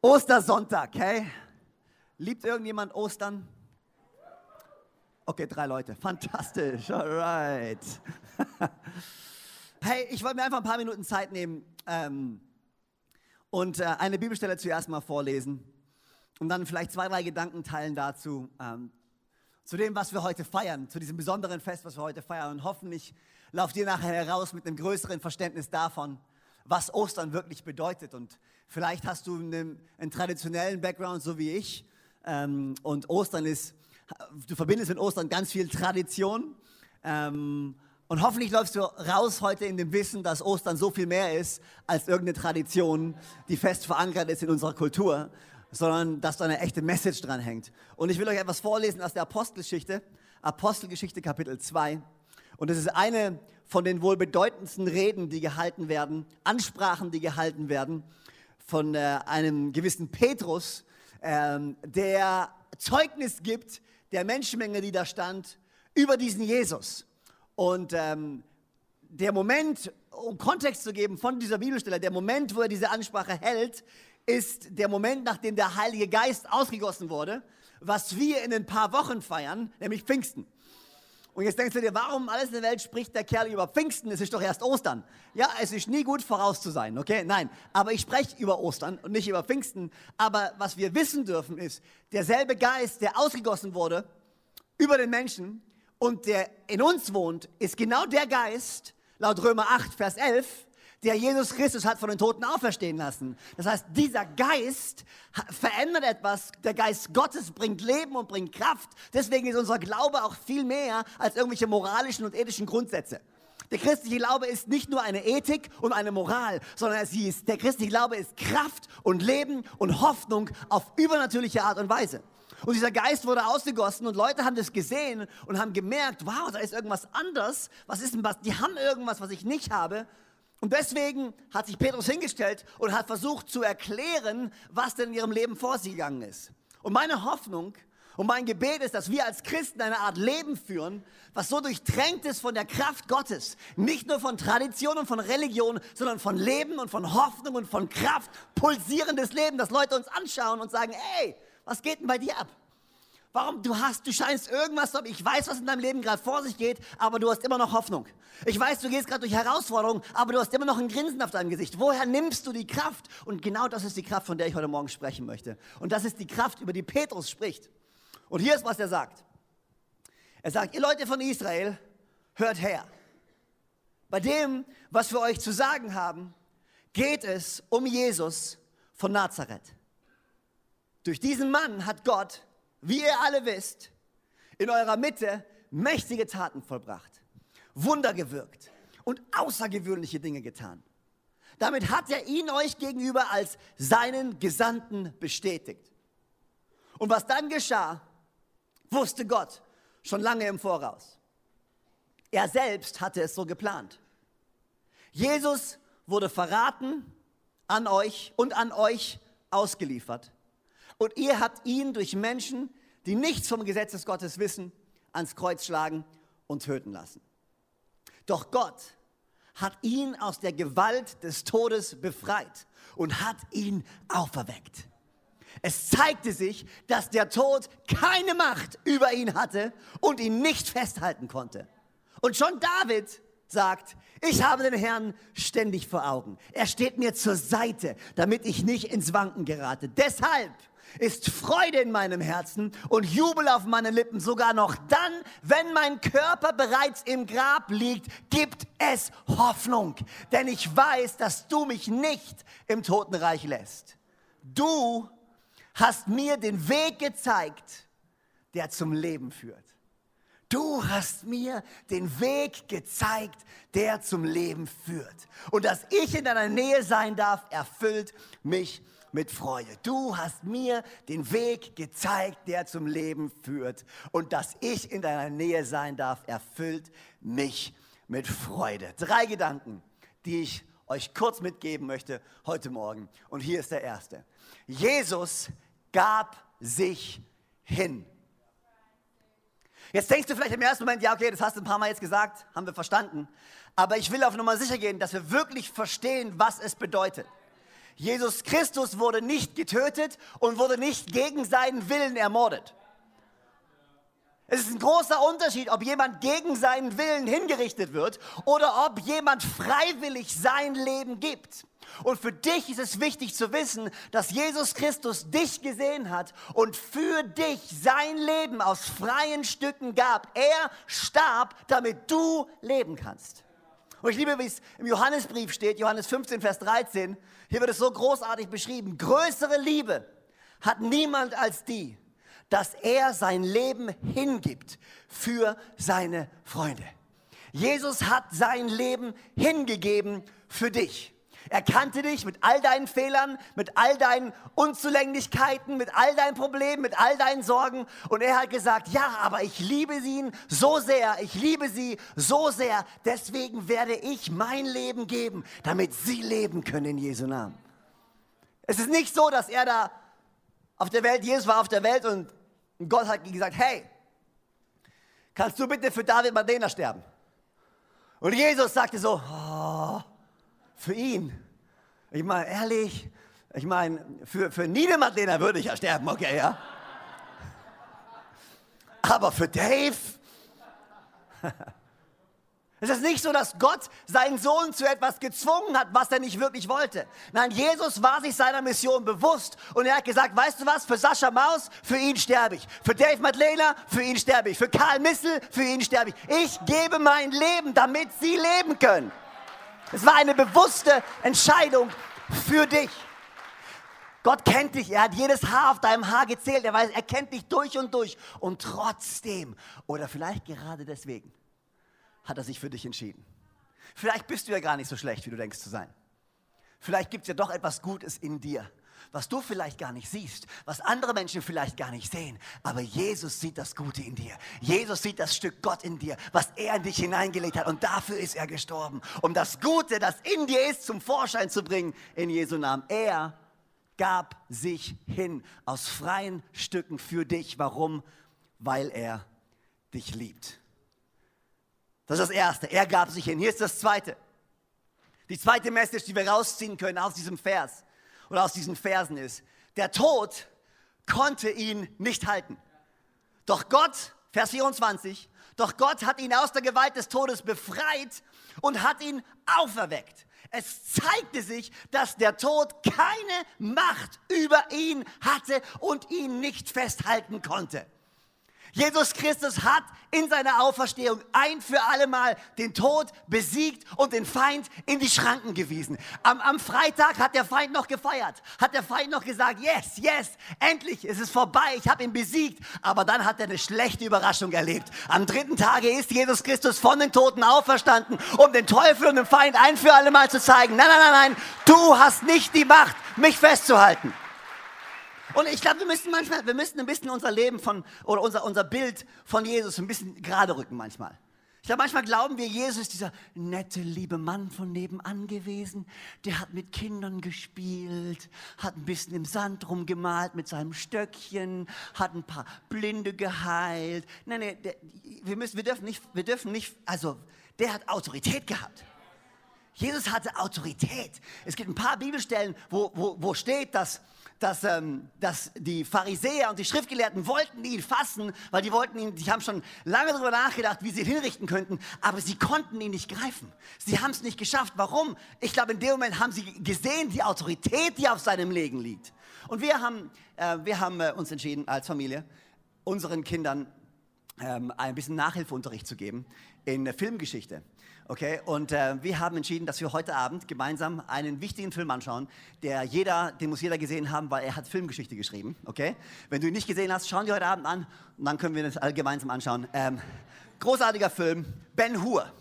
Ostersonntag, hey? Liebt irgendjemand Ostern? Okay, drei Leute. Fantastisch. Alright. hey, ich wollte mir einfach ein paar Minuten Zeit nehmen ähm, und äh, eine Bibelstelle zuerst mal vorlesen und dann vielleicht zwei, drei Gedanken teilen dazu, ähm, zu dem, was wir heute feiern, zu diesem besonderen Fest, was wir heute feiern. Und hoffentlich lauft ihr nachher heraus mit einem größeren Verständnis davon, was Ostern wirklich bedeutet. Und vielleicht hast du einen, einen traditionellen Background, so wie ich. Ähm, und Ostern ist, du verbindest mit Ostern ganz viel Tradition. Ähm, und hoffentlich läufst du raus heute in dem Wissen, dass Ostern so viel mehr ist als irgendeine Tradition, die fest verankert ist in unserer Kultur, sondern dass da eine echte Message dran hängt. Und ich will euch etwas vorlesen aus der Apostelgeschichte, Apostelgeschichte Kapitel 2. Und es ist eine von den wohl bedeutendsten Reden, die gehalten werden, Ansprachen, die gehalten werden von äh, einem gewissen Petrus, ähm, der Zeugnis gibt der Menschenmenge, die da stand, über diesen Jesus. Und ähm, der Moment, um Kontext zu geben von dieser Bibelstelle, der Moment, wo er diese Ansprache hält, ist der Moment, nachdem der Heilige Geist ausgegossen wurde, was wir in ein paar Wochen feiern, nämlich Pfingsten. Und jetzt denkst du dir, warum alles in der Welt spricht der Kerl über Pfingsten? Es ist doch erst Ostern. Ja, es ist nie gut voraus zu sein, okay? Nein, aber ich spreche über Ostern und nicht über Pfingsten. Aber was wir wissen dürfen ist, derselbe Geist, der ausgegossen wurde über den Menschen und der in uns wohnt, ist genau der Geist, laut Römer 8, Vers 11, der Jesus Christus hat von den Toten auferstehen lassen. Das heißt, dieser Geist verändert etwas. Der Geist Gottes bringt Leben und bringt Kraft. Deswegen ist unser Glaube auch viel mehr als irgendwelche moralischen und ethischen Grundsätze. Der christliche Glaube ist nicht nur eine Ethik und eine Moral, sondern sie ist, der christliche Glaube ist Kraft und Leben und Hoffnung auf übernatürliche Art und Weise. Und dieser Geist wurde ausgegossen und Leute haben das gesehen und haben gemerkt, wow, da ist irgendwas anders. Was ist denn was? Die haben irgendwas, was ich nicht habe. Und deswegen hat sich Petrus hingestellt und hat versucht zu erklären, was denn in ihrem Leben vor sich gegangen ist. Und meine Hoffnung und mein Gebet ist, dass wir als Christen eine Art Leben führen, was so durchtränkt ist von der Kraft Gottes. Nicht nur von Tradition und von Religion, sondern von Leben und von Hoffnung und von Kraft, pulsierendes Leben, dass Leute uns anschauen und sagen, ey, was geht denn bei dir ab? Warum? Du hast, du scheinst irgendwas zu haben. Ich weiß, was in deinem Leben gerade vor sich geht, aber du hast immer noch Hoffnung. Ich weiß, du gehst gerade durch Herausforderungen, aber du hast immer noch ein Grinsen auf deinem Gesicht. Woher nimmst du die Kraft? Und genau das ist die Kraft, von der ich heute Morgen sprechen möchte. Und das ist die Kraft, über die Petrus spricht. Und hier ist, was er sagt. Er sagt, ihr Leute von Israel, hört her. Bei dem, was wir euch zu sagen haben, geht es um Jesus von Nazareth. Durch diesen Mann hat Gott wie ihr alle wisst, in eurer Mitte mächtige Taten vollbracht, Wunder gewirkt und außergewöhnliche Dinge getan. Damit hat er ihn euch gegenüber als seinen Gesandten bestätigt. Und was dann geschah, wusste Gott schon lange im Voraus. Er selbst hatte es so geplant. Jesus wurde verraten an euch und an euch ausgeliefert. Und ihr habt ihn durch Menschen, die nichts vom Gesetz des Gottes wissen, ans Kreuz schlagen und töten lassen. Doch Gott hat ihn aus der Gewalt des Todes befreit und hat ihn auferweckt. Es zeigte sich, dass der Tod keine Macht über ihn hatte und ihn nicht festhalten konnte. Und schon David sagt, ich habe den Herrn ständig vor Augen. Er steht mir zur Seite, damit ich nicht ins Wanken gerate. Deshalb ist Freude in meinem Herzen und Jubel auf meinen Lippen. Sogar noch dann, wenn mein Körper bereits im Grab liegt, gibt es Hoffnung. Denn ich weiß, dass du mich nicht im Totenreich lässt. Du hast mir den Weg gezeigt, der zum Leben führt. Du hast mir den Weg gezeigt, der zum Leben führt. Und dass ich in deiner Nähe sein darf, erfüllt mich mit Freude. Du hast mir den Weg gezeigt, der zum Leben führt. Und dass ich in deiner Nähe sein darf, erfüllt mich mit Freude. Drei Gedanken, die ich euch kurz mitgeben möchte heute Morgen. Und hier ist der erste. Jesus gab sich hin. Jetzt denkst du vielleicht im ersten Moment, ja, okay, das hast du ein paar Mal jetzt gesagt, haben wir verstanden. Aber ich will auf Nummer sicher gehen, dass wir wirklich verstehen, was es bedeutet. Jesus Christus wurde nicht getötet und wurde nicht gegen seinen Willen ermordet. Es ist ein großer Unterschied, ob jemand gegen seinen Willen hingerichtet wird oder ob jemand freiwillig sein Leben gibt. Und für dich ist es wichtig zu wissen, dass Jesus Christus dich gesehen hat und für dich sein Leben aus freien Stücken gab. Er starb, damit du leben kannst. Und ich liebe, wie es im Johannesbrief steht, Johannes 15, Vers 13. Hier wird es so großartig beschrieben. Größere Liebe hat niemand als die, dass er sein Leben hingibt für seine Freunde. Jesus hat sein Leben hingegeben für dich. Er kannte dich mit all deinen Fehlern, mit all deinen Unzulänglichkeiten, mit all deinen Problemen, mit all deinen Sorgen. Und er hat gesagt, ja, aber ich liebe ihn so sehr, ich liebe sie so sehr. Deswegen werde ich mein Leben geben, damit sie leben können in Jesu Namen. Es ist nicht so, dass er da auf der Welt, Jesus war auf der Welt und Gott hat gesagt, hey, kannst du bitte für David Madena sterben? Und Jesus sagte so, oh, für ihn. Ich meine, ehrlich, ich meine, für, für Niedermadlena würde ich ja sterben, okay, ja? Aber für Dave? Es ist nicht so, dass Gott seinen Sohn zu etwas gezwungen hat, was er nicht wirklich wollte. Nein, Jesus war sich seiner Mission bewusst und er hat gesagt, weißt du was, für Sascha Maus, für ihn sterbe ich. Für Dave Madlena, für ihn sterbe ich. Für Karl Missel, für ihn sterbe ich. Ich gebe mein Leben, damit sie leben können. Es war eine bewusste Entscheidung für dich. Gott kennt dich, er hat jedes Haar auf deinem Haar gezählt, er weiß, er kennt dich durch und durch. Und trotzdem, oder vielleicht gerade deswegen, hat er sich für dich entschieden. Vielleicht bist du ja gar nicht so schlecht, wie du denkst zu sein. Vielleicht gibt es ja doch etwas Gutes in dir was du vielleicht gar nicht siehst, was andere Menschen vielleicht gar nicht sehen. Aber Jesus sieht das Gute in dir. Jesus sieht das Stück Gott in dir, was er in dich hineingelegt hat. Und dafür ist er gestorben, um das Gute, das in dir ist, zum Vorschein zu bringen in Jesu Namen. Er gab sich hin aus freien Stücken für dich. Warum? Weil er dich liebt. Das ist das Erste. Er gab sich hin. Hier ist das Zweite. Die zweite Message, die wir rausziehen können aus diesem Vers oder aus diesen Versen ist, der Tod konnte ihn nicht halten. Doch Gott, Vers 24, doch Gott hat ihn aus der Gewalt des Todes befreit und hat ihn auferweckt. Es zeigte sich, dass der Tod keine Macht über ihn hatte und ihn nicht festhalten konnte. Jesus Christus hat in seiner Auferstehung ein für alle Mal den Tod besiegt und den Feind in die Schranken gewiesen. Am, am, Freitag hat der Feind noch gefeiert, hat der Feind noch gesagt, yes, yes, endlich ist es vorbei, ich habe ihn besiegt. Aber dann hat er eine schlechte Überraschung erlebt. Am dritten Tage ist Jesus Christus von den Toten auferstanden, um den Teufel und den Feind ein für alle Mal zu zeigen, nein, nein, nein, nein, du hast nicht die Macht, mich festzuhalten. Und ich glaube, wir müssen manchmal, wir müssen ein bisschen unser Leben von, oder unser, unser Bild von Jesus ein bisschen gerade rücken manchmal. Ich glaube, manchmal glauben wir, Jesus ist dieser nette, liebe Mann von nebenan gewesen. Der hat mit Kindern gespielt, hat ein bisschen im Sand rumgemalt mit seinem Stöckchen, hat ein paar Blinde geheilt. Nein, nein, wir, wir, dürfen nicht, wir dürfen nicht, also der hat Autorität gehabt. Jesus hatte Autorität. Es gibt ein paar Bibelstellen, wo, wo, wo steht, dass, dass, ähm, dass die Pharisäer und die Schriftgelehrten wollten ihn fassen, weil die wollten ihn, die haben schon lange darüber nachgedacht, wie sie ihn hinrichten könnten, aber sie konnten ihn nicht greifen. Sie haben es nicht geschafft. Warum? Ich glaube, in dem Moment haben sie gesehen, die Autorität, die auf seinem Leben liegt. Und wir haben, äh, wir haben äh, uns entschieden, als Familie, unseren Kindern ähm, ein bisschen Nachhilfeunterricht zu geben in Filmgeschichte. Okay, und äh, wir haben entschieden, dass wir heute Abend gemeinsam einen wichtigen Film anschauen, der jeder, den muss jeder gesehen haben, weil er hat Filmgeschichte geschrieben. Okay, wenn du ihn nicht gesehen hast, schauen wir heute Abend an und dann können wir das alle gemeinsam anschauen. Ähm, großartiger Film, Ben Hur.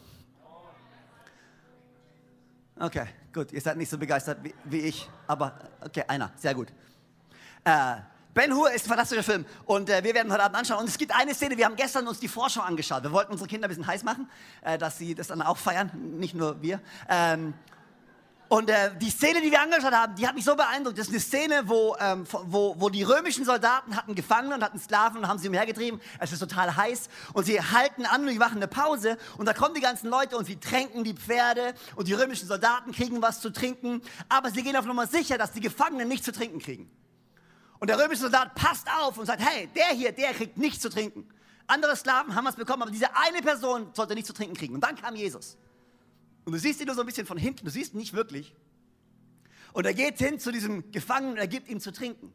Okay, gut, ihr seid nicht so begeistert wie, wie ich, aber okay, einer, sehr gut. Äh, Ben Hur ist ein fantastischer Film und äh, wir werden heute Abend anschauen. Und es gibt eine Szene, wir haben gestern uns die Vorschau angeschaut. Wir wollten unsere Kinder ein bisschen heiß machen, äh, dass sie das dann auch feiern, nicht nur wir. Ähm, Und äh, die Szene, die wir angeschaut haben, die hat mich so beeindruckt. Das ist eine Szene, wo, ähm, wo, wo die römischen Soldaten hatten Gefangene und hatten Sklaven und haben sie umhergetrieben. Es ist total heiß und sie halten an und die machen eine Pause und da kommen die ganzen Leute und sie tränken die Pferde und die römischen Soldaten kriegen was zu trinken, aber sie gehen auf Nummer sicher, dass die Gefangenen nichts zu trinken kriegen. Und der römische Soldat passt auf und sagt, hey, der hier, der kriegt nichts zu trinken. Andere Sklaven haben was bekommen, aber diese eine Person sollte nichts zu trinken kriegen. Und dann kam Jesus. Und du siehst ihn nur so ein bisschen von hinten, du siehst ihn nicht wirklich. Und er geht hin zu diesem Gefangenen und er gibt ihm zu trinken.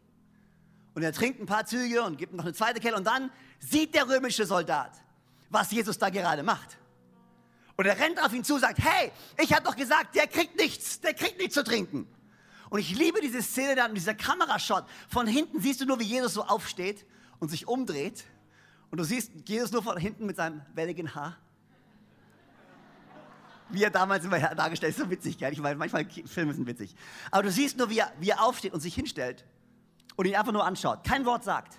Und er trinkt ein paar Züge und gibt ihm noch eine zweite Kelle. Und dann sieht der römische Soldat, was Jesus da gerade macht. Und er rennt auf ihn zu und sagt, hey, ich habe doch gesagt, der kriegt nichts, der kriegt nichts zu trinken. Und ich liebe diese Szene dann, dieser Kamerashot. Von hinten siehst du nur, wie Jesus so aufsteht und sich umdreht. Und du siehst Jesus nur von hinten mit seinem welligen Haar wie er damals immer dargestellt ist, so witzig, gell? Ich meine, manchmal Filme sind witzig. Aber du siehst nur, wie er, wie er aufsteht und sich hinstellt und ihn einfach nur anschaut, kein Wort sagt.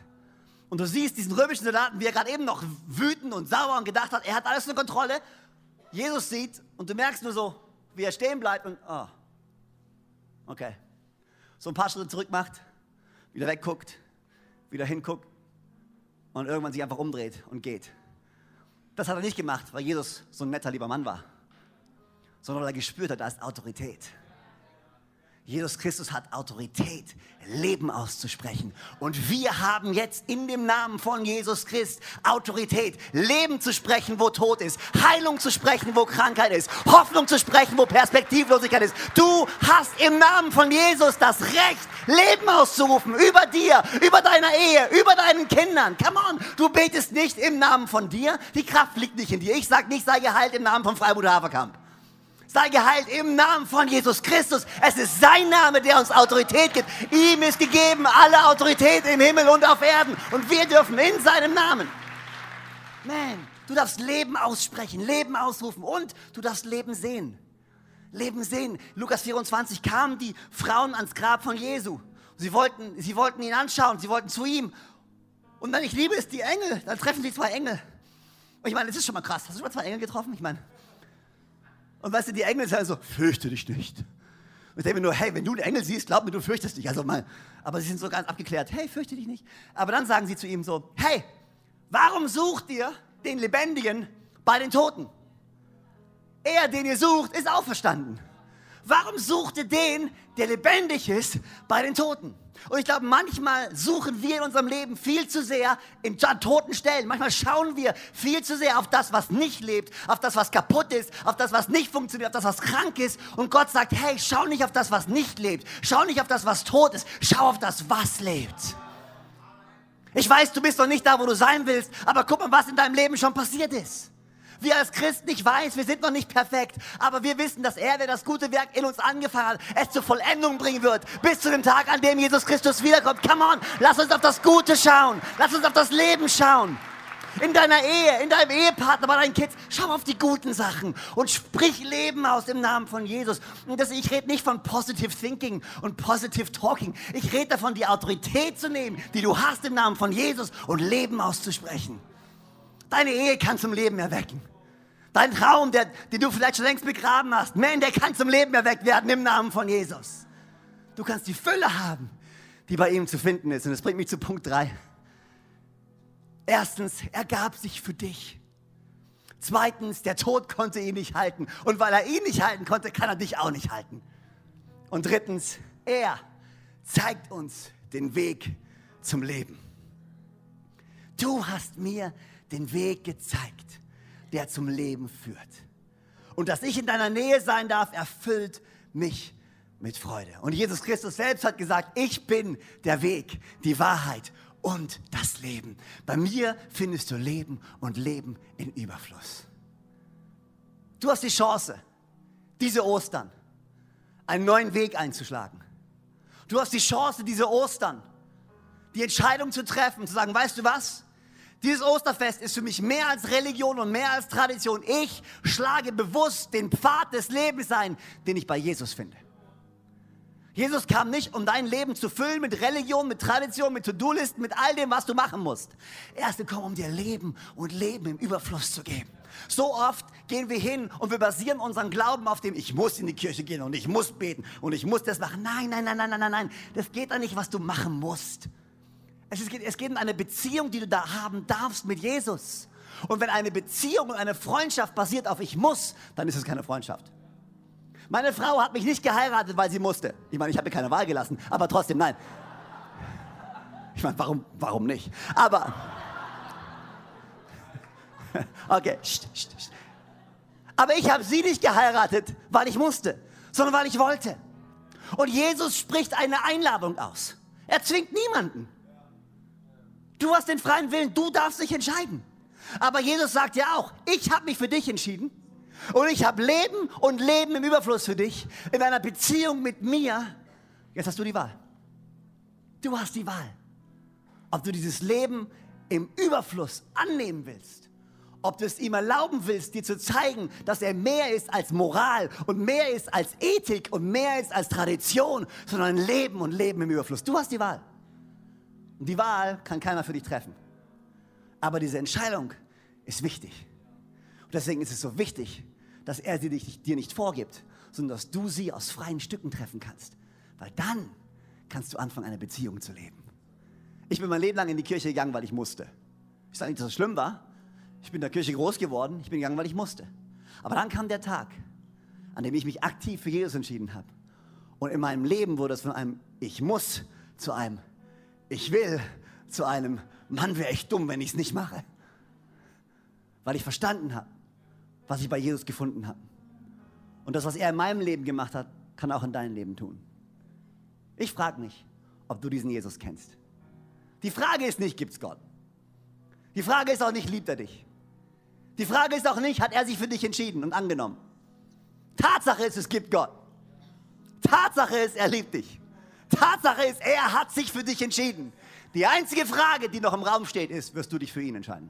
Und du siehst diesen römischen Soldaten, wie er gerade eben noch wütend und sauer und gedacht hat, er hat alles unter Kontrolle. Jesus sieht und du merkst nur so, wie er stehen bleibt und, oh, okay. So ein paar Schritte zurück macht, wieder wegguckt, wieder hinguckt und irgendwann sich einfach umdreht und geht. Das hat er nicht gemacht, weil Jesus so ein netter, lieber Mann war sondern weil er gespürt hat, da ist Autorität. Jesus Christus hat Autorität, Leben auszusprechen. Und wir haben jetzt in dem Namen von Jesus Christ Autorität, Leben zu sprechen, wo Tod ist, Heilung zu sprechen, wo Krankheit ist, Hoffnung zu sprechen, wo Perspektivlosigkeit ist. Du hast im Namen von Jesus das Recht, Leben auszurufen über dir, über deiner Ehe, über deinen Kindern. Come on, du betest nicht im Namen von dir, die Kraft liegt nicht in dir. Ich sage nicht, sei geheilt im Namen von Freiburg Haferkamp sei geheilt im Namen von Jesus Christus. Es ist sein Name, der uns Autorität gibt. Ihm ist gegeben alle Autorität im Himmel und auf Erden. Und wir dürfen in seinem Namen. Man, du darfst Leben aussprechen, Leben ausrufen und du darfst Leben sehen. Leben sehen. Lukas 24 kamen die Frauen ans Grab von Jesu. Sie wollten, sie wollten ihn anschauen, sie wollten zu ihm. Und dann, ich liebe es, die Engel, dann treffen sie zwei Engel. Und ich meine, das ist schon mal krass. Hast du schon mal zwei Engel getroffen? Ich meine, und weißt du, die Engel sagen so, fürchte dich nicht. Und ich denke mir nur, hey, wenn du einen Engel siehst, glaub mir, du fürchtest dich. Also mal, aber sie sind so ganz abgeklärt, hey, fürchte dich nicht. Aber dann sagen sie zu ihm so, hey, warum sucht ihr den Lebendigen bei den Toten? Er, den ihr sucht, ist auferstanden. Warum sucht ihr den, der lebendig ist, bei den Toten? Und ich glaube, manchmal suchen wir in unserem Leben viel zu sehr in toten Stellen. Manchmal schauen wir viel zu sehr auf das, was nicht lebt, auf das, was kaputt ist, auf das, was nicht funktioniert, auf das, was krank ist. Und Gott sagt, hey, schau nicht auf das, was nicht lebt. Schau nicht auf das, was tot ist. Schau auf das, was lebt. Ich weiß, du bist noch nicht da, wo du sein willst, aber guck mal, was in deinem Leben schon passiert ist. Wir als Christen, ich weiß, wir sind noch nicht perfekt, aber wir wissen, dass er, der das gute Werk in uns angefangen hat, es zur Vollendung bringen wird, bis zu dem Tag, an dem Jesus Christus wiederkommt. Come on, lass uns auf das Gute schauen, lass uns auf das Leben schauen. In deiner Ehe, in deinem Ehepartner, bei deinen Kids, schau auf die guten Sachen und sprich Leben aus im Namen von Jesus. Und das, ich rede nicht von Positive Thinking und Positive Talking. Ich rede davon, die Autorität zu nehmen, die du hast im Namen von Jesus und Leben auszusprechen. Deine Ehe kann zum Leben erwecken. Dein Traum, der, den du vielleicht schon längst begraben hast, man, der kann zum Leben erweckt werden im Namen von Jesus. Du kannst die Fülle haben, die bei ihm zu finden ist. Und das bringt mich zu Punkt 3. Erstens, er gab sich für dich. Zweitens, der Tod konnte ihn nicht halten. Und weil er ihn nicht halten konnte, kann er dich auch nicht halten. Und drittens, er zeigt uns den Weg zum Leben. Du hast mir den Weg gezeigt der zum Leben führt. Und dass ich in deiner Nähe sein darf, erfüllt mich mit Freude. Und Jesus Christus selbst hat gesagt, ich bin der Weg, die Wahrheit und das Leben. Bei mir findest du Leben und Leben in Überfluss. Du hast die Chance, diese Ostern einen neuen Weg einzuschlagen. Du hast die Chance, diese Ostern die Entscheidung zu treffen, zu sagen, weißt du was? Dieses Osterfest ist für mich mehr als Religion und mehr als Tradition. Ich schlage bewusst den Pfad des Lebens ein, den ich bei Jesus finde. Jesus kam nicht, um dein Leben zu füllen mit Religion, mit Tradition, mit To-Do-Listen, mit all dem, was du machen musst. Er ist gekommen, um dir Leben und Leben im Überfluss zu geben. So oft gehen wir hin und wir basieren unseren Glauben auf dem, ich muss in die Kirche gehen und ich muss beten und ich muss das machen. Nein, nein, nein, nein, nein, nein, nein. Das geht da nicht, was du machen musst. Es geht, es geht um eine Beziehung, die du da haben darfst mit Jesus. Und wenn eine Beziehung und eine Freundschaft basiert auf ich muss, dann ist es keine Freundschaft. Meine Frau hat mich nicht geheiratet, weil sie musste. Ich meine, ich habe ihr keine Wahl gelassen, aber trotzdem, nein. Ich meine, warum, warum nicht? Aber, okay, aber ich habe sie nicht geheiratet, weil ich musste, sondern weil ich wollte. Und Jesus spricht eine Einladung aus. Er zwingt niemanden. Du hast den freien Willen, du darfst dich entscheiden. Aber Jesus sagt ja auch, ich habe mich für dich entschieden und ich habe Leben und Leben im Überfluss für dich in einer Beziehung mit mir. Jetzt hast du die Wahl. Du hast die Wahl, ob du dieses Leben im Überfluss annehmen willst. Ob du es ihm erlauben willst, dir zu zeigen, dass er mehr ist als Moral und mehr ist als Ethik und mehr ist als Tradition, sondern Leben und Leben im Überfluss. Du hast die Wahl. Und die Wahl kann keiner für dich treffen. Aber diese Entscheidung ist wichtig. Und deswegen ist es so wichtig, dass er sie dir nicht vorgibt, sondern dass du sie aus freien Stücken treffen kannst. Weil dann kannst du anfangen, eine Beziehung zu leben. Ich bin mein Leben lang in die Kirche gegangen, weil ich musste. Ich sage nicht, dass es schlimm war. Ich bin in der Kirche groß geworden. Ich bin gegangen, weil ich musste. Aber dann kam der Tag, an dem ich mich aktiv für Jesus entschieden habe. Und in meinem Leben wurde es von einem Ich muss zu einem Ich will zu einem Mann, wäre ich dumm, wenn ich es nicht mache. Weil ich verstanden habe, was ich bei Jesus gefunden habe. Und das, was er in meinem Leben gemacht hat, kann auch in deinem Leben tun. Ich frage mich, ob du diesen Jesus kennst. Die Frage ist nicht, gibt es Gott? Die Frage ist auch nicht, liebt er dich? Die Frage ist auch nicht, hat er sich für dich entschieden und angenommen? Tatsache ist, es gibt Gott. Tatsache ist, er liebt dich. Tatsache ist, er hat sich für dich entschieden. Die einzige Frage, die noch im Raum steht, ist, wirst du dich für ihn entscheiden?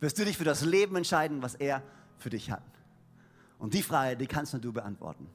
wirst du dich für das Leben entscheiden, was er für dich hat. Und die Frage, die kannst nur du beantworten.